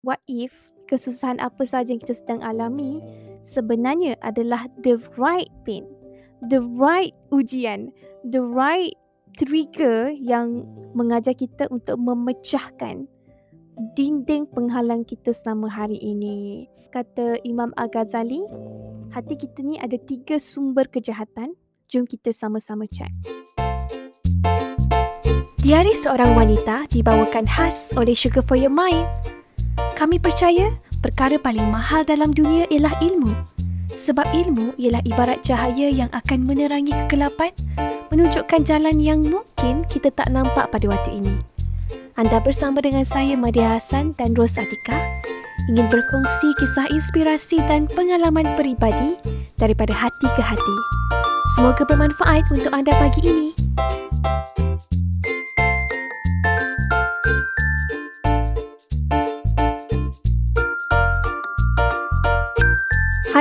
what if kesusahan apa saja yang kita sedang alami sebenarnya adalah the right pain, the right ujian, the right trigger yang mengajar kita untuk memecahkan dinding penghalang kita selama hari ini. Kata Imam Al-Ghazali, hati kita ni ada tiga sumber kejahatan. Jom kita sama-sama cek. Diari seorang wanita dibawakan khas oleh Sugar for Your Mind. Kami percaya perkara paling mahal dalam dunia ialah ilmu. Sebab ilmu ialah ibarat cahaya yang akan menerangi kegelapan, menunjukkan jalan yang mungkin kita tak nampak pada waktu ini. Anda bersama dengan saya Madia Hassan dan Ros Atika ingin berkongsi kisah inspirasi dan pengalaman peribadi daripada hati ke hati. Semoga bermanfaat untuk anda pagi ini.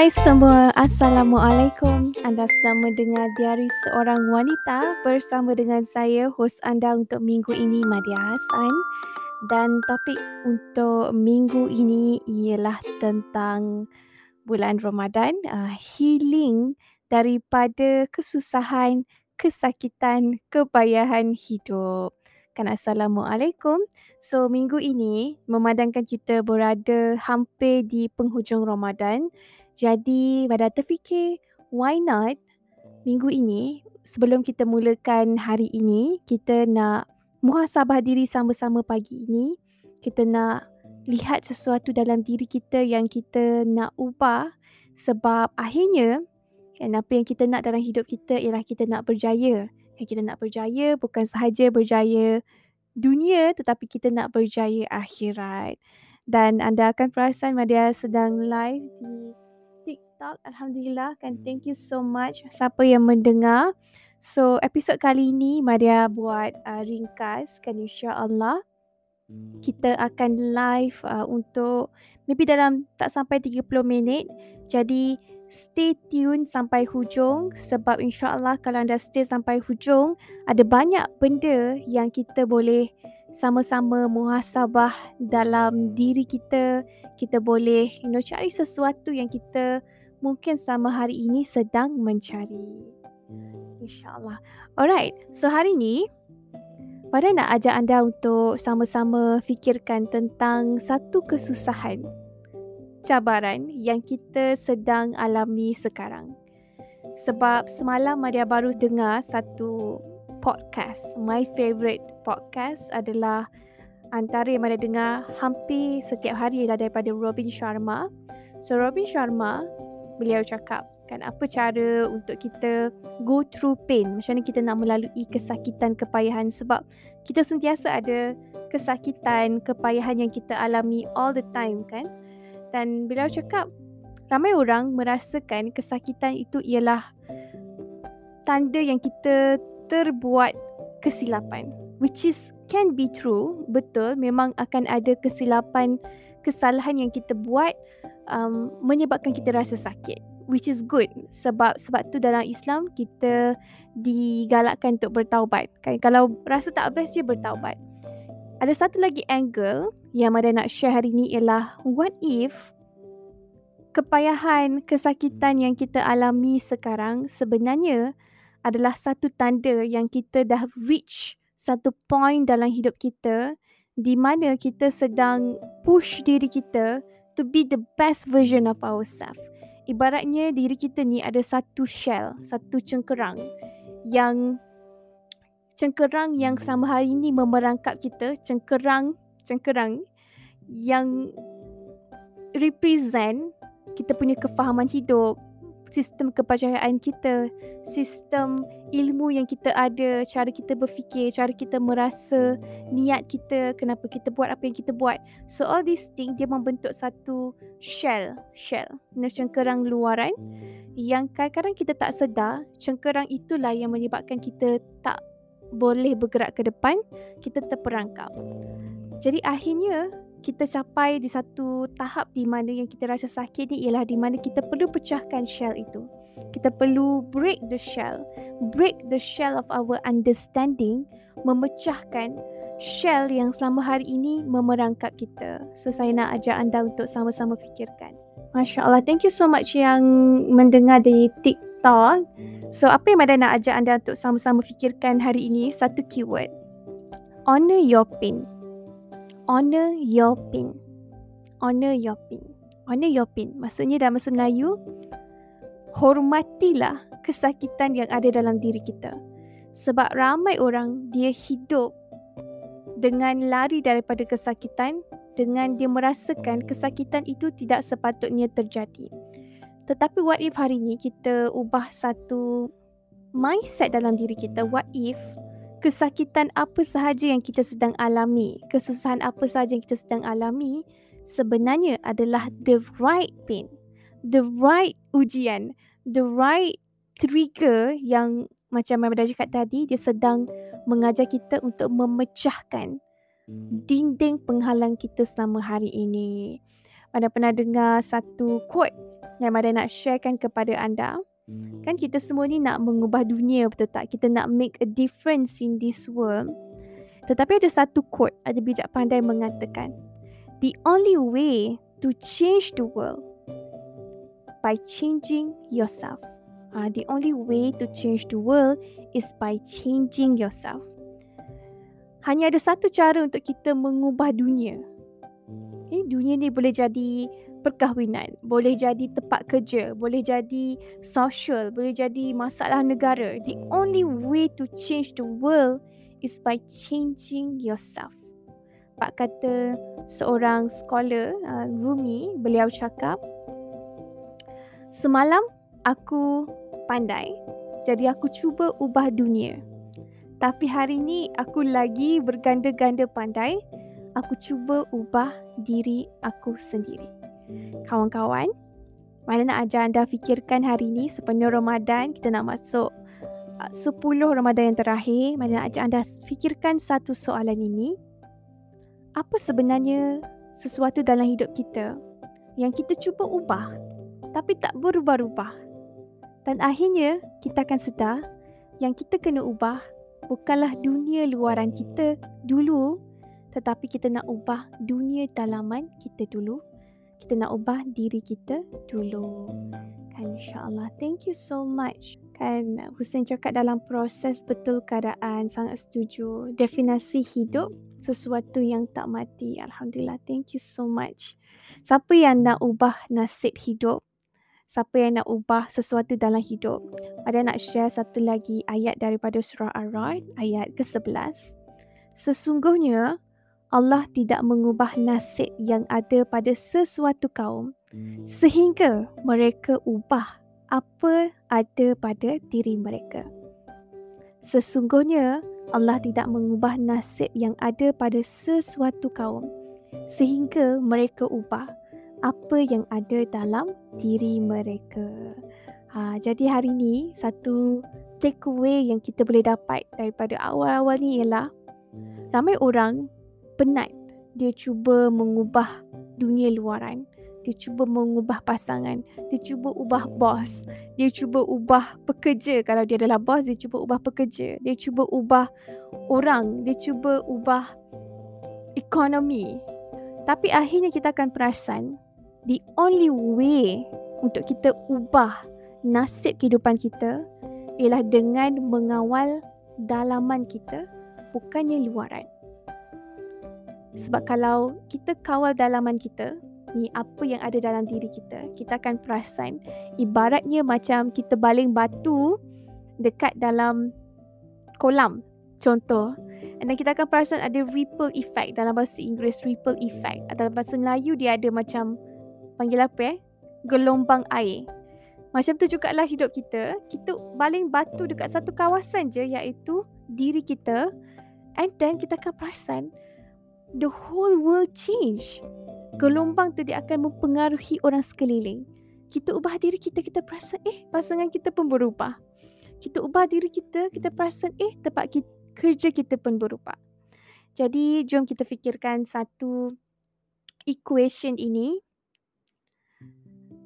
Hai semua, Assalamualaikum. Anda sedang mendengar Diari Seorang Wanita bersama dengan saya, host anda untuk minggu ini, Madia Hassan. Dan topik untuk minggu ini ialah tentang bulan Ramadan, uh, healing daripada kesusahan, kesakitan, kepayahan hidup. Kan Assalamualaikum. So minggu ini memandangkan kita berada hampir di penghujung Ramadan. Jadi pada terfikir why not minggu ini sebelum kita mulakan hari ini kita nak muhasabah diri sama-sama pagi ini. Kita nak lihat sesuatu dalam diri kita yang kita nak ubah sebab akhirnya kan apa yang kita nak dalam hidup kita ialah kita nak berjaya. Kan kita nak berjaya bukan sahaja berjaya dunia tetapi kita nak berjaya akhirat. Dan anda akan perasan Madia sedang live di TikTok. Alhamdulillah kan. Thank you so much siapa yang mendengar. So episod kali ini Maria buat uh, ringkas kan insya-Allah. Kita akan live uh, untuk maybe dalam tak sampai 30 minit. Jadi stay tune sampai hujung sebab insya-Allah kalau anda stay sampai hujung ada banyak benda yang kita boleh sama-sama muhasabah dalam diri kita. Kita boleh you know cari sesuatu yang kita mungkin selama hari ini sedang mencari. InsyaAllah. Alright, so hari ni pada nak ajak anda untuk sama-sama fikirkan tentang satu kesusahan, cabaran yang kita sedang alami sekarang. Sebab semalam Maria baru dengar satu podcast. My favourite podcast adalah antara yang Maria dengar hampir setiap hari ialah daripada Robin Sharma. So Robin Sharma beliau cakap kan apa cara untuk kita go through pain? Macam mana kita nak melalui kesakitan kepayahan? Sebab kita sentiasa ada kesakitan kepayahan yang kita alami all the time kan? Dan beliau cakap ramai orang merasakan kesakitan itu ialah tanda yang kita terbuat kesilapan. Which is can be true betul memang akan ada kesilapan kesalahan yang kita buat um, menyebabkan kita rasa sakit which is good. Sebab sebab tu dalam Islam kita digalakkan untuk bertaubat. Kan? Kalau rasa tak best je bertaubat. Ada satu lagi angle yang ada nak share hari ni ialah what if kepayahan kesakitan yang kita alami sekarang sebenarnya adalah satu tanda yang kita dah reach satu point dalam hidup kita di mana kita sedang push diri kita to be the best version of ourselves. Ibaratnya diri kita ni ada satu shell, satu cengkerang yang cengkerang yang sama hari ini memerangkap kita, cengkerang cengkerang yang represent kita punya kefahaman hidup, sistem kepercayaan kita, sistem ilmu yang kita ada, cara kita berfikir, cara kita merasa, niat kita, kenapa kita buat apa yang kita buat. So all these things dia membentuk satu shell, shell, cengkerang luaran yang kadang-kadang kita tak sedar, cengkerang itulah yang menyebabkan kita tak boleh bergerak ke depan, kita terperangkap. Jadi akhirnya kita capai di satu tahap di mana yang kita rasa sakit ni ialah di mana kita perlu pecahkan shell itu. Kita perlu break the shell. Break the shell of our understanding. Memecahkan shell yang selama hari ini memerangkap kita. So saya nak ajak anda untuk sama-sama fikirkan. Masya Allah, thank you so much yang mendengar di TikTok. So apa yang Mada nak ajak anda untuk sama-sama fikirkan hari ini? Satu keyword. Honor your pin. Honor your pin. Honor your pin. Honor your pin. Maksudnya dalam bahasa Melayu, hormatilah kesakitan yang ada dalam diri kita. Sebab ramai orang dia hidup dengan lari daripada kesakitan dengan dia merasakan kesakitan itu tidak sepatutnya terjadi. Tetapi what if hari ini kita ubah satu mindset dalam diri kita? What if kesakitan apa sahaja yang kita sedang alami, kesusahan apa sahaja yang kita sedang alami sebenarnya adalah the right pain, the right ujian, the right trigger yang macam dah cakap tadi, dia sedang mengajar kita untuk memecahkan dinding penghalang kita selama hari ini. Anda pernah dengar satu quote yang Mada nak sharekan kepada anda? Kan kita semua ni nak mengubah dunia betul tak? Kita nak make a difference in this world. Tetapi ada satu quote, ada bijak pandai mengatakan, The only way to change the world by changing yourself. Uh, the only way to change the world is by changing yourself. Hanya ada satu cara untuk kita mengubah dunia. Okay, dunia ni boleh jadi perkahwinan, boleh jadi tempat kerja, boleh jadi social, boleh jadi masalah negara. The only way to change the world is by changing yourself. Pak kata seorang scholar, uh, Rumi, beliau cakap, Semalam aku pandai. Jadi aku cuba ubah dunia. Tapi hari ni aku lagi berganda-ganda pandai. Aku cuba ubah diri aku sendiri. Kawan-kawan, mana nak ajar anda fikirkan hari ni sepenuh Ramadan kita nak masuk 10 uh, Ramadan yang terakhir. Mana nak ajar anda fikirkan satu soalan ini. Apa sebenarnya sesuatu dalam hidup kita yang kita cuba ubah tapi tak berubah-ubah. Dan akhirnya kita akan sedar yang kita kena ubah bukanlah dunia luaran kita dulu tetapi kita nak ubah dunia dalaman kita dulu. Kita nak ubah diri kita dulu. Kan insyaAllah. Thank you so much. Kan Hussein cakap dalam proses betul keadaan sangat setuju. Definasi hidup sesuatu yang tak mati. Alhamdulillah. Thank you so much. Siapa yang nak ubah nasib hidup siapa yang nak ubah sesuatu dalam hidup. Ada nak share satu lagi ayat daripada surah Ar-Ra'd, ayat ke-11. Sesungguhnya, Allah tidak mengubah nasib yang ada pada sesuatu kaum sehingga mereka ubah apa ada pada diri mereka. Sesungguhnya, Allah tidak mengubah nasib yang ada pada sesuatu kaum sehingga mereka ubah apa yang ada dalam diri mereka. Ha, jadi hari ini satu takeaway yang kita boleh dapat daripada awal-awal ni ialah ramai orang penat dia cuba mengubah dunia luaran. Dia cuba mengubah pasangan. Dia cuba ubah bos. Dia cuba ubah pekerja. Kalau dia adalah bos, dia cuba ubah pekerja. Dia cuba ubah orang. Dia cuba ubah ekonomi. Tapi akhirnya kita akan perasan the only way untuk kita ubah nasib kehidupan kita ialah dengan mengawal dalaman kita bukannya luaran. Sebab kalau kita kawal dalaman kita, ni apa yang ada dalam diri kita, kita akan perasan ibaratnya macam kita baling batu dekat dalam kolam. Contoh, dan kita akan perasan ada ripple effect dalam bahasa Inggeris ripple effect. Atau dalam bahasa Melayu dia ada macam panggil apa eh? Gelombang air. Macam tu juga lah hidup kita. Kita baling batu dekat satu kawasan je iaitu diri kita. And then kita akan perasan the whole world change. Gelombang tu dia akan mempengaruhi orang sekeliling. Kita ubah diri kita, kita perasan eh pasangan kita pun berubah. Kita ubah diri kita, kita perasan eh tempat kita, kerja kita pun berubah. Jadi jom kita fikirkan satu equation ini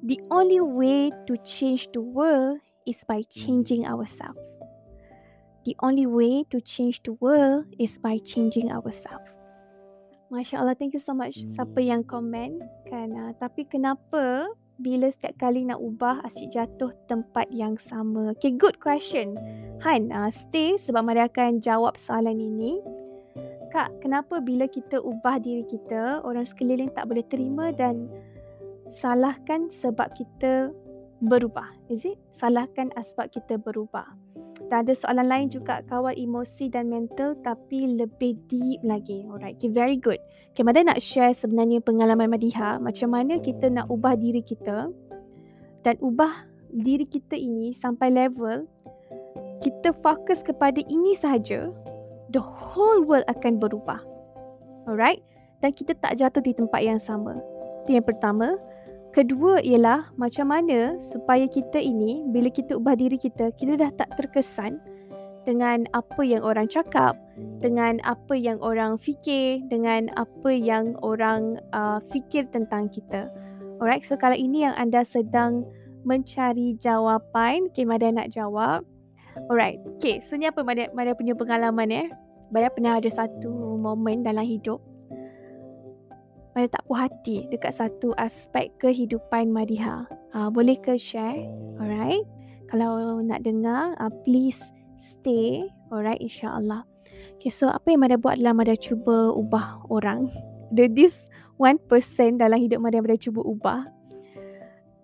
the only way to change the world is by changing ourselves. the only way to change the world is by changing ourselves. Masya Allah, thank you so much siapa yang komen kan. Uh, tapi kenapa bila setiap kali nak ubah asyik jatuh tempat yang sama? Okay, good question. Han, uh, stay sebab Maria akan jawab soalan ini. Kak, kenapa bila kita ubah diri kita, orang sekeliling tak boleh terima dan salahkan sebab kita berubah? Is it? Salahkan sebab kita berubah. Dan ada soalan lain juga kawal emosi dan mental tapi lebih deep lagi. Alright, okay, very good. Okay, Mada nak share sebenarnya pengalaman Madiha macam mana kita nak ubah diri kita dan ubah diri kita ini sampai level kita fokus kepada ini sahaja, the whole world akan berubah. Alright? Dan kita tak jatuh di tempat yang sama. Itu yang pertama. Kedua ialah macam mana supaya kita ini bila kita ubah diri kita, kita dah tak terkesan dengan apa yang orang cakap, dengan apa yang orang fikir, dengan apa yang orang uh, fikir tentang kita. Alright, so kalau ini yang anda sedang mencari jawapan, okay, Mada nak jawab. Alright, okay, so ni apa Mada, Mada punya pengalaman eh? Mada pernah ada satu momen dalam hidup pada tak puas hati dekat satu aspek kehidupan Madiha. Uh, boleh ke share? Alright. Kalau nak dengar, uh, please stay. Alright, insyaAllah. Okay, so apa yang Mada buat adalah Mada cuba ubah orang. The this one person dalam hidup Mada Mada cuba ubah.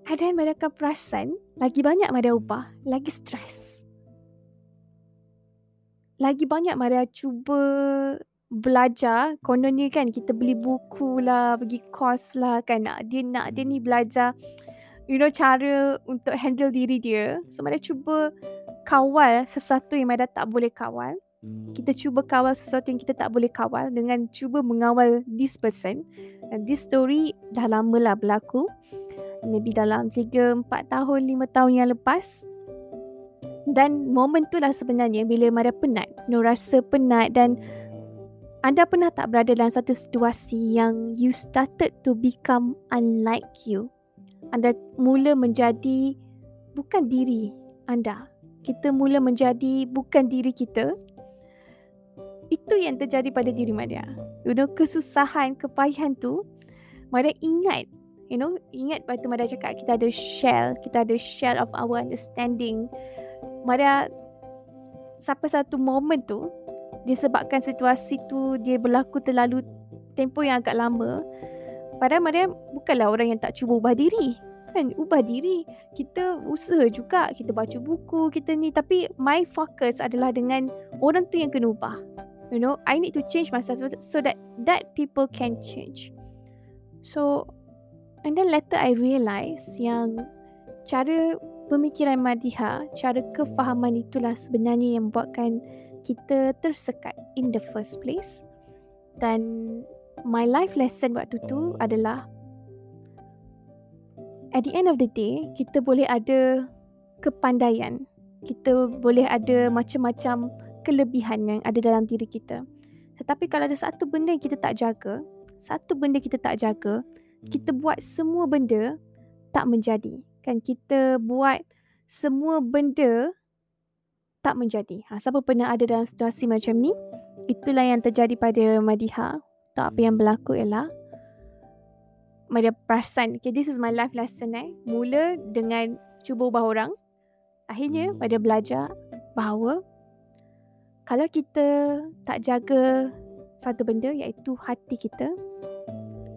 Ada yang Mada akan perasan, lagi banyak Mada ubah, lagi stres. Lagi banyak Mada cuba belajar kononnya kan kita beli buku lah pergi course lah kan nak dia nak dia ni belajar you know cara untuk handle diri dia. So Mada cuba kawal sesuatu yang Mada tak boleh kawal. Kita cuba kawal sesuatu yang kita tak boleh kawal dengan cuba mengawal this person. And this story dah lama lah berlaku. Maybe dalam 3, 4 tahun, 5 tahun yang lepas. Dan momen tu lah sebenarnya bila Mada penat you know, rasa penat dan anda pernah tak berada dalam satu situasi yang you started to become unlike you? Anda mula menjadi bukan diri anda. Kita mula menjadi bukan diri kita. Itu yang terjadi pada diri Maria. You know, kesusahan, kepayahan tu, Maria ingat. You know, ingat waktu Maria cakap kita ada shell. Kita ada shell of our understanding. Maria, sampai satu moment tu, disebabkan situasi tu dia berlaku terlalu tempoh yang agak lama. Padahal Mariam bukanlah orang yang tak cuba ubah diri kan? Ubah diri. Kita usaha juga kita baca buku kita ni. Tapi my focus adalah dengan orang tu yang kena ubah. You know I need to change myself so that that people can change. So and then later I realise yang cara pemikiran Madiha cara kefahaman itulah sebenarnya yang buatkan kita tersekat in the first place. Dan my life lesson waktu tu adalah at the end of the day kita boleh ada kepandaian. Kita boleh ada macam-macam kelebihan yang ada dalam diri kita. Tetapi kalau ada satu benda yang kita tak jaga satu benda kita tak jaga kita buat semua benda tak menjadi. Kan kita buat semua benda tak menjadi. Ha, siapa pernah ada dalam situasi macam ni? Itulah yang terjadi pada Madiha. Tak apa yang berlaku ialah Madiha perasan. Okay, this is my life lesson eh. Mula dengan cuba ubah orang. Akhirnya Madiha belajar bahawa kalau kita tak jaga satu benda iaitu hati kita,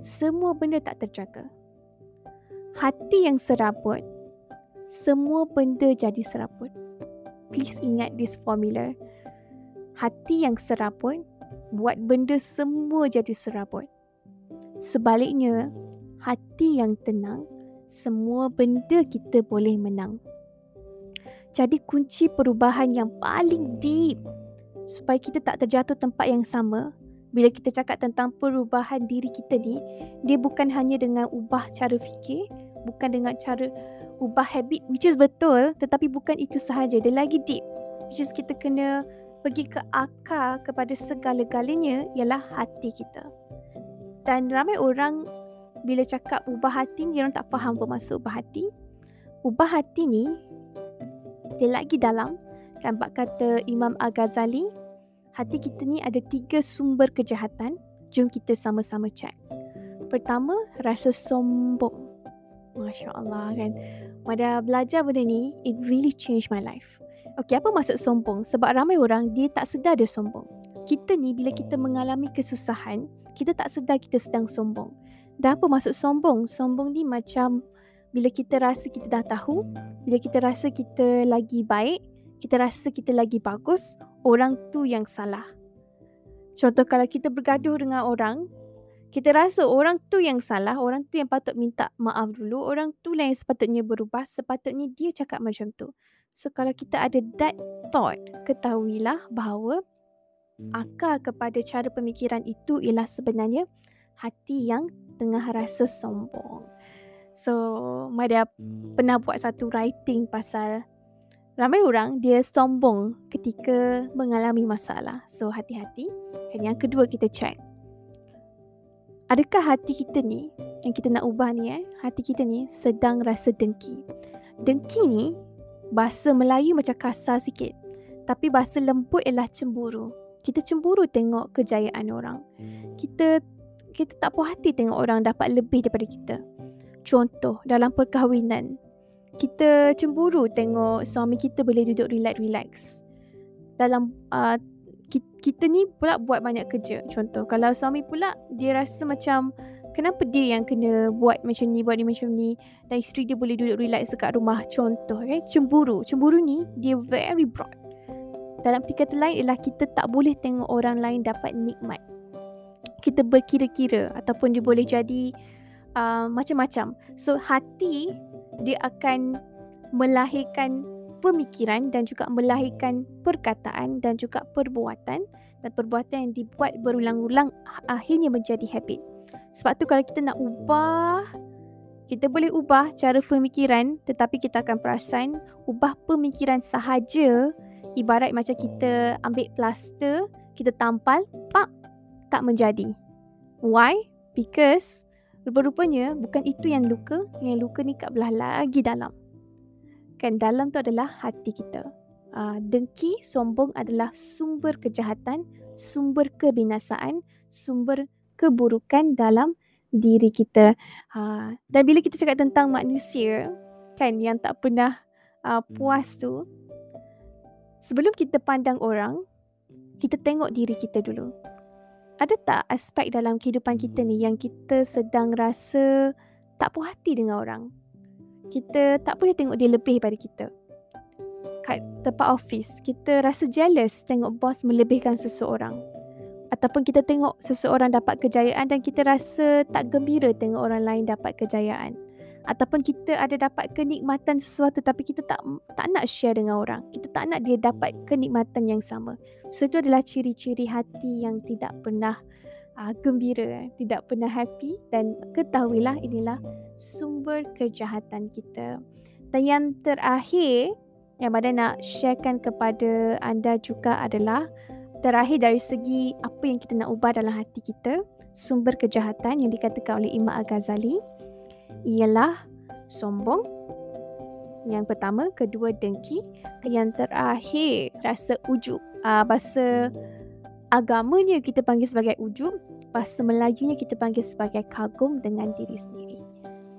semua benda tak terjaga. Hati yang serabut, semua benda jadi serabut please ingat this formula. Hati yang serabut buat benda semua jadi serabut. Sebaliknya, hati yang tenang, semua benda kita boleh menang. Jadi kunci perubahan yang paling deep supaya kita tak terjatuh tempat yang sama bila kita cakap tentang perubahan diri kita ni, dia bukan hanya dengan ubah cara fikir, bukan dengan cara ubah habit which is betul tetapi bukan itu sahaja dia lagi deep which is kita kena pergi ke akar kepada segala-galanya ialah hati kita dan ramai orang bila cakap ubah hati dia orang tak faham apa maksud ubah hati ubah hati ni dia lagi dalam kan bak kata Imam Al-Ghazali, hati kita ni ada tiga sumber kejahatan. Jom kita sama-sama check. Pertama, rasa sombong. Masya Allah kan. Pada belajar benda ni, it really changed my life. Okey, apa maksud sombong? Sebab ramai orang dia tak sedar dia sombong. Kita ni bila kita mengalami kesusahan, kita tak sedar kita sedang sombong. Dan apa maksud sombong? Sombong ni macam bila kita rasa kita dah tahu, bila kita rasa kita lagi baik, kita rasa kita lagi bagus, orang tu yang salah. Contoh kalau kita bergaduh dengan orang, kita rasa orang tu yang salah, orang tu yang patut minta maaf dulu, orang tu lah yang sepatutnya berubah, sepatutnya dia cakap macam tu. So kalau kita ada that thought, ketahuilah bahawa akar kepada cara pemikiran itu ialah sebenarnya hati yang tengah rasa sombong. So, Madia pernah buat satu writing pasal ramai orang dia sombong ketika mengalami masalah. So, hati-hati. Dan yang kedua kita check. Adakah hati kita ni, yang kita nak ubah ni eh, hati kita ni sedang rasa dengki. Dengki ni, bahasa Melayu macam kasar sikit. Tapi bahasa lembut ialah cemburu. Kita cemburu tengok kejayaan orang. Kita kita tak puas hati tengok orang dapat lebih daripada kita. Contoh dalam perkahwinan kita cemburu tengok suami kita boleh duduk relax-relax. Dalam uh, kita, kita ni pula buat banyak kerja. Contoh kalau suami pula dia rasa macam kenapa dia yang kena buat macam ni, buat ni macam ni dan isteri dia boleh duduk relax dekat rumah. Contoh okay? cemburu. Cemburu ni dia very broad. Dalam tiga kata lain ialah kita tak boleh tengok orang lain dapat nikmat. Kita berkira-kira ataupun dia boleh jadi uh, macam-macam. So hati dia akan melahirkan pemikiran dan juga melahirkan perkataan dan juga perbuatan dan perbuatan yang dibuat berulang-ulang akhirnya menjadi habit. Sebab tu kalau kita nak ubah kita boleh ubah cara pemikiran tetapi kita akan perasan ubah pemikiran sahaja ibarat macam kita ambil plaster, kita tampal, pak tak menjadi. Why? Because Rupa-rupanya bukan itu yang luka, yang luka ni kat belah lagi dalam. Kan dalam tu adalah hati kita. Uh, dengki, sombong adalah sumber kejahatan, sumber kebinasaan, sumber keburukan dalam diri kita. Uh, dan bila kita cakap tentang manusia, kan yang tak pernah uh, puas tu, sebelum kita pandang orang, kita tengok diri kita dulu ada tak aspek dalam kehidupan kita ni yang kita sedang rasa tak puas hati dengan orang? Kita tak boleh tengok dia lebih daripada kita. Kat tempat office, kita rasa jealous tengok bos melebihkan seseorang. Ataupun kita tengok seseorang dapat kejayaan dan kita rasa tak gembira tengok orang lain dapat kejayaan ataupun kita ada dapat kenikmatan sesuatu tapi kita tak tak nak share dengan orang. Kita tak nak dia dapat kenikmatan yang sama. So itu adalah ciri-ciri hati yang tidak pernah uh, gembira, eh, tidak pernah happy dan ketahuilah inilah sumber kejahatan kita. Dan yang terakhir yang Mada nak sharekan kepada anda juga adalah terakhir dari segi apa yang kita nak ubah dalam hati kita, sumber kejahatan yang dikatakan oleh Imam Al-Ghazali ialah sombong. Yang pertama, kedua dengki, yang terakhir rasa ujub. Uh, bahasa agamanya kita panggil sebagai ujub, bahasa Melayunya kita panggil sebagai kagum dengan diri sendiri.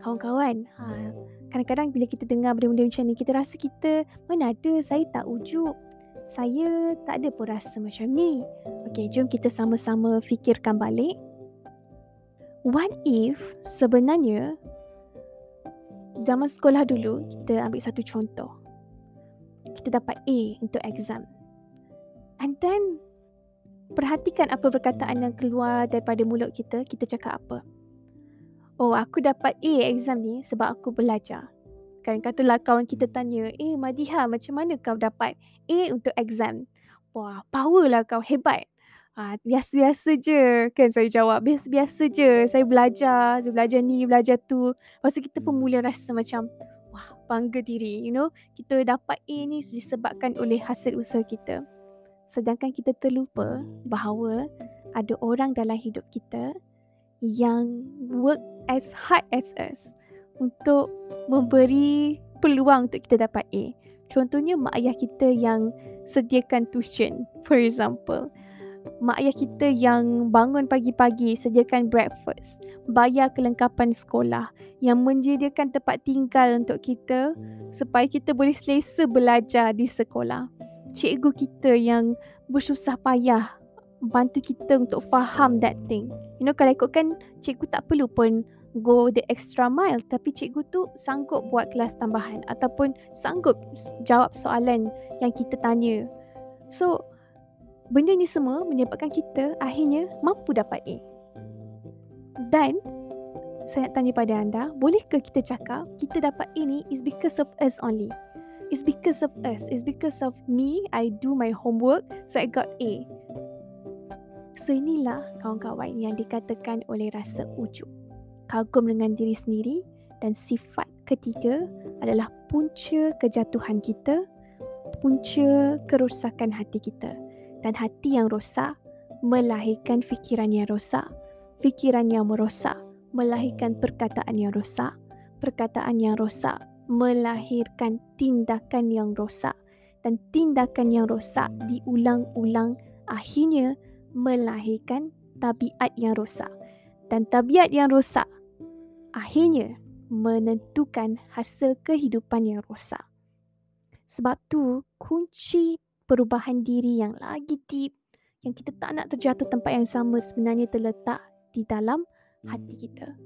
Kawan-kawan, ha, kadang-kadang bila kita dengar benda-benda macam ni, kita rasa kita, mana ada saya tak ujub. Saya tak ada pun rasa macam ni. Okey, jom kita sama-sama fikirkan balik. What if sebenarnya zaman sekolah dulu kita ambil satu contoh. Kita dapat A untuk exam. And then perhatikan apa perkataan yang keluar daripada mulut kita, kita cakap apa. Oh, aku dapat A exam ni sebab aku belajar. Kan katalah kawan kita tanya, "Eh, Madiha, macam mana kau dapat A untuk exam?" Wah, power lah kau, hebat. Ah, biasa-biasa je kan saya jawab. Biasa-biasa je. Saya belajar, saya belajar ni, belajar tu. Lepas kita pun mula rasa macam wah, bangga diri. You know, kita dapat A ni disebabkan oleh hasil usaha kita. Sedangkan kita terlupa bahawa ada orang dalam hidup kita yang work as hard as us untuk memberi peluang untuk kita dapat A. Contohnya mak ayah kita yang sediakan tuition, for example. Mak ayah kita yang bangun pagi-pagi, sediakan breakfast, bayar kelengkapan sekolah, yang menyediakan tempat tinggal untuk kita supaya kita boleh selesa belajar di sekolah. Cikgu kita yang bersusah payah bantu kita untuk faham that thing. You know, kalau ikutkan cikgu tak perlu pun go the extra mile tapi cikgu tu sanggup buat kelas tambahan ataupun sanggup jawab soalan yang kita tanya. So, benda ni semua menyebabkan kita akhirnya mampu dapat A. Dan saya nak tanya pada anda, bolehkah kita cakap kita dapat A ni is because of us only? It's because of us. It's because of me. I do my homework, so I got A. So inilah kawan-kawan yang dikatakan oleh rasa ujub kagum dengan diri sendiri dan sifat ketiga adalah punca kejatuhan kita, punca kerosakan hati kita. Dan hati yang rosak melahirkan fikiran yang rosak, fikiran yang merosak melahirkan perkataan yang rosak, perkataan yang rosak melahirkan tindakan yang rosak. Dan tindakan yang rosak diulang-ulang akhirnya melahirkan tabiat yang rosak. Dan tabiat yang rosak akhirnya menentukan hasil kehidupan yang rosak. Sebab tu kunci perubahan diri yang lagi deep yang kita tak nak terjatuh tempat yang sama sebenarnya terletak di dalam hati kita.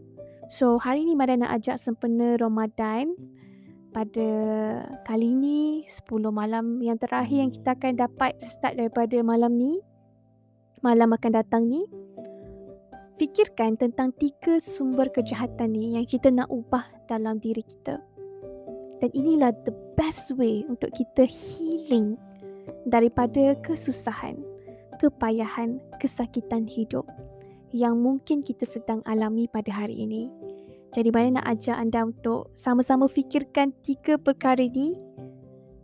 So hari ni Mada nak ajak sempena Ramadan pada kali ini 10 malam yang terakhir yang kita akan dapat start daripada malam ni malam akan datang ni fikirkan tentang tiga sumber kejahatan ni yang kita nak ubah dalam diri kita. Dan inilah the best way untuk kita healing daripada kesusahan, kepayahan, kesakitan hidup yang mungkin kita sedang alami pada hari ini. Jadi mana nak ajak anda untuk sama-sama fikirkan tiga perkara ini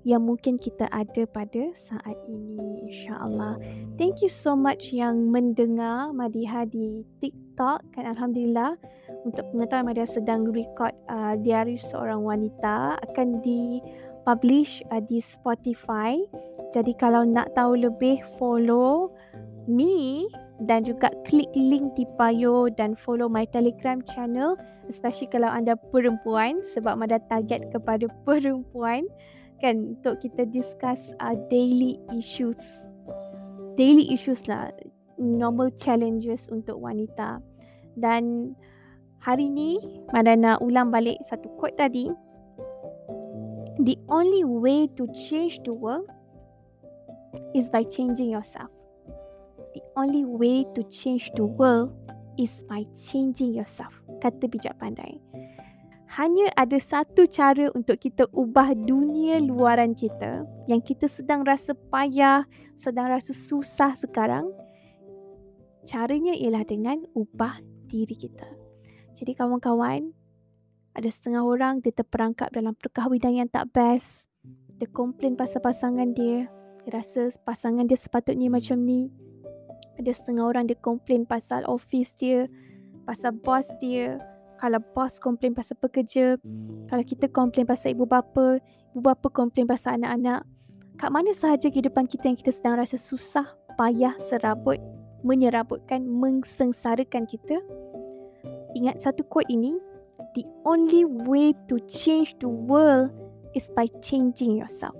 yang mungkin kita ada pada saat ini insyaAllah. Thank you so much yang mendengar Madiha di TikTok kan Alhamdulillah untuk pengetahuan Madiha sedang record uh, diari seorang wanita akan di publish uh, di Spotify. Jadi kalau nak tahu lebih follow me dan juga klik link di bio dan follow my telegram channel especially kalau anda perempuan sebab Mada target kepada perempuan kan untuk kita discuss uh, daily issues. Daily issues lah normal challenges untuk wanita. Dan hari ni Mada nak ulang balik satu quote tadi. The only way to change the world is by changing yourself the only way to change the world is by changing yourself kata bijak pandai hanya ada satu cara untuk kita ubah dunia luaran kita yang kita sedang rasa payah, sedang rasa susah sekarang. Caranya ialah dengan ubah diri kita. Jadi kawan-kawan, ada setengah orang dia terperangkap dalam perkahwinan yang tak best. Dia komplain pasal pasangan dia. Dia rasa pasangan dia sepatutnya macam ni. Ada setengah orang dia komplain pasal office dia, pasal bos dia, kalau bos komplain pasal pekerja, kalau kita komplain pasal ibu bapa, ibu bapa komplain pasal anak-anak, kat mana sahaja kehidupan kita yang kita sedang rasa susah, payah, serabut, menyerabutkan, mengsengsarakan kita, ingat satu quote ini, the only way to change the world is by changing yourself.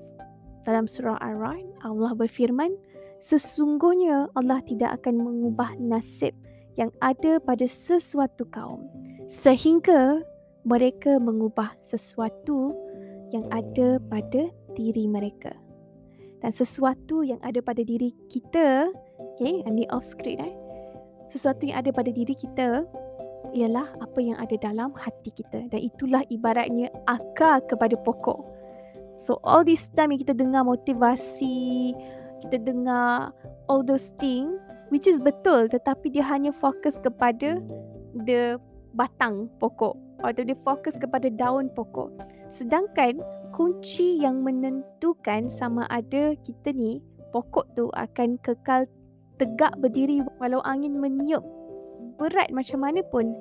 Dalam surah Ar-Ra'd, Allah berfirman, sesungguhnya Allah tidak akan mengubah nasib yang ada pada sesuatu kaum sehingga mereka mengubah sesuatu yang ada pada diri mereka. Dan sesuatu yang ada pada diri kita, okay, ini off screen eh. Sesuatu yang ada pada diri kita ialah apa yang ada dalam hati kita. Dan itulah ibaratnya akar kepada pokok. So all this time yang kita dengar motivasi, kita dengar all those things, which is betul tetapi dia hanya fokus kepada the batang pokok atau dia fokus kepada daun pokok. Sedangkan kunci yang menentukan sama ada kita ni pokok tu akan kekal tegak berdiri walau angin meniup berat macam mana pun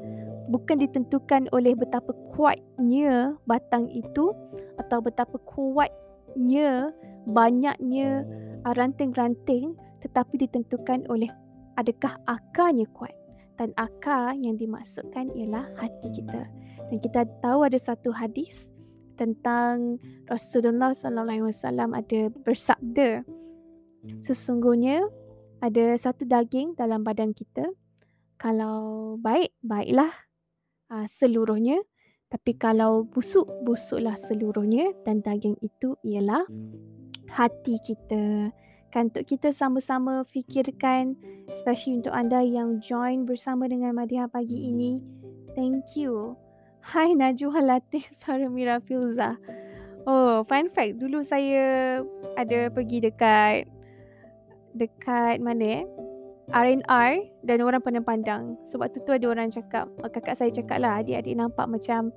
bukan ditentukan oleh betapa kuatnya batang itu atau betapa kuat kuatnya, banyaknya ranting-ranting tetapi ditentukan oleh adakah akarnya kuat. Dan akar yang dimaksudkan ialah hati kita. Dan kita tahu ada satu hadis tentang Rasulullah sallallahu alaihi wasallam ada bersabda sesungguhnya ada satu daging dalam badan kita kalau baik baiklah uh, seluruhnya tapi kalau busuk busuklah seluruhnya dan daging itu ialah hati kita. Kan untuk kita sama-sama fikirkan especially untuk anda yang join bersama dengan Madiha pagi ini. Thank you. Hai Najwa Latif Saramira Filza Oh fun fact dulu saya ada pergi dekat dekat mana eh? R&R dan orang pandang pandang sebab tu tu ada orang cakap kakak saya cakap lah adik-adik nampak macam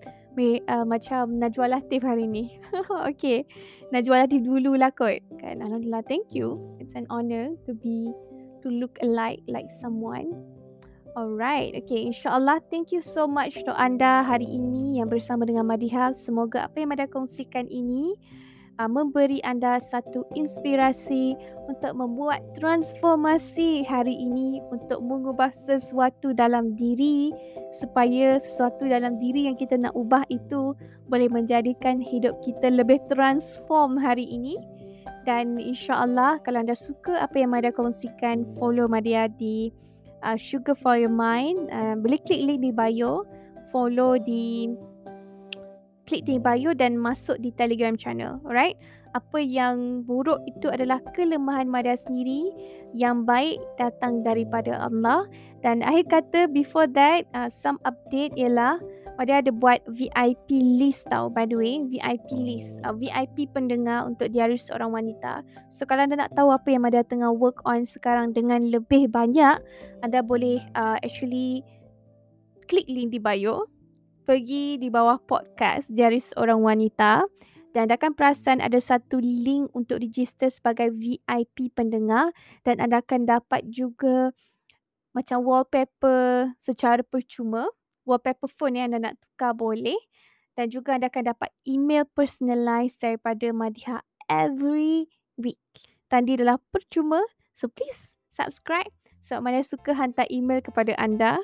uh, macam Najwa Latif hari ni. Okay. Najwa Latif dululah kot. Kan? Alhamdulillah thank you. It's an honor to be to look alike like someone. Alright, okay. InsyaAllah, thank you so much untuk anda hari ini yang bersama dengan Madiha. Semoga apa yang Madiha kongsikan ini uh, memberi anda satu inspirasi untuk membuat transformasi hari ini untuk mengubah sesuatu dalam diri supaya sesuatu dalam diri yang kita nak ubah itu boleh menjadikan hidup kita lebih transform hari ini. Dan insyaAllah kalau anda suka apa yang Madia kongsikan follow Madia di uh, Sugar for Your Mind. Uh, boleh klik link di bio follow di klik di bio dan masuk di Telegram channel. Alright? Apa yang buruk itu adalah kelemahan Madia sendiri. Yang baik datang daripada Allah. Dan akhir kata before that, uh, some update ialah Madia ada buat VIP list tau by the way. VIP list. Uh, VIP pendengar untuk diari seorang wanita. So kalau anda nak tahu apa yang Madia tengah work on sekarang dengan lebih banyak, anda boleh uh, actually klik link di bio pergi di bawah podcast Diari Seorang Wanita dan anda akan perasan ada satu link untuk register sebagai VIP pendengar dan anda akan dapat juga macam wallpaper secara percuma. Wallpaper phone yang anda nak tukar boleh. Dan juga anda akan dapat email personalized daripada Madiha every week. Dan dia adalah percuma. So please subscribe. So mana suka hantar email kepada anda.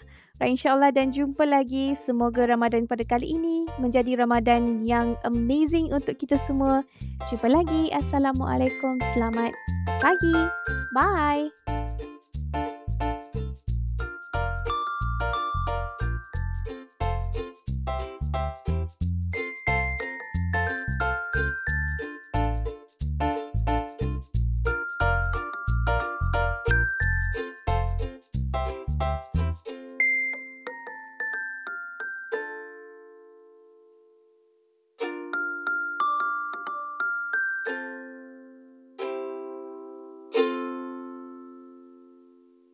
InsyaAllah dan jumpa lagi. Semoga Ramadan pada kali ini menjadi Ramadan yang amazing untuk kita semua. Jumpa lagi. Assalamualaikum. Selamat pagi. Bye.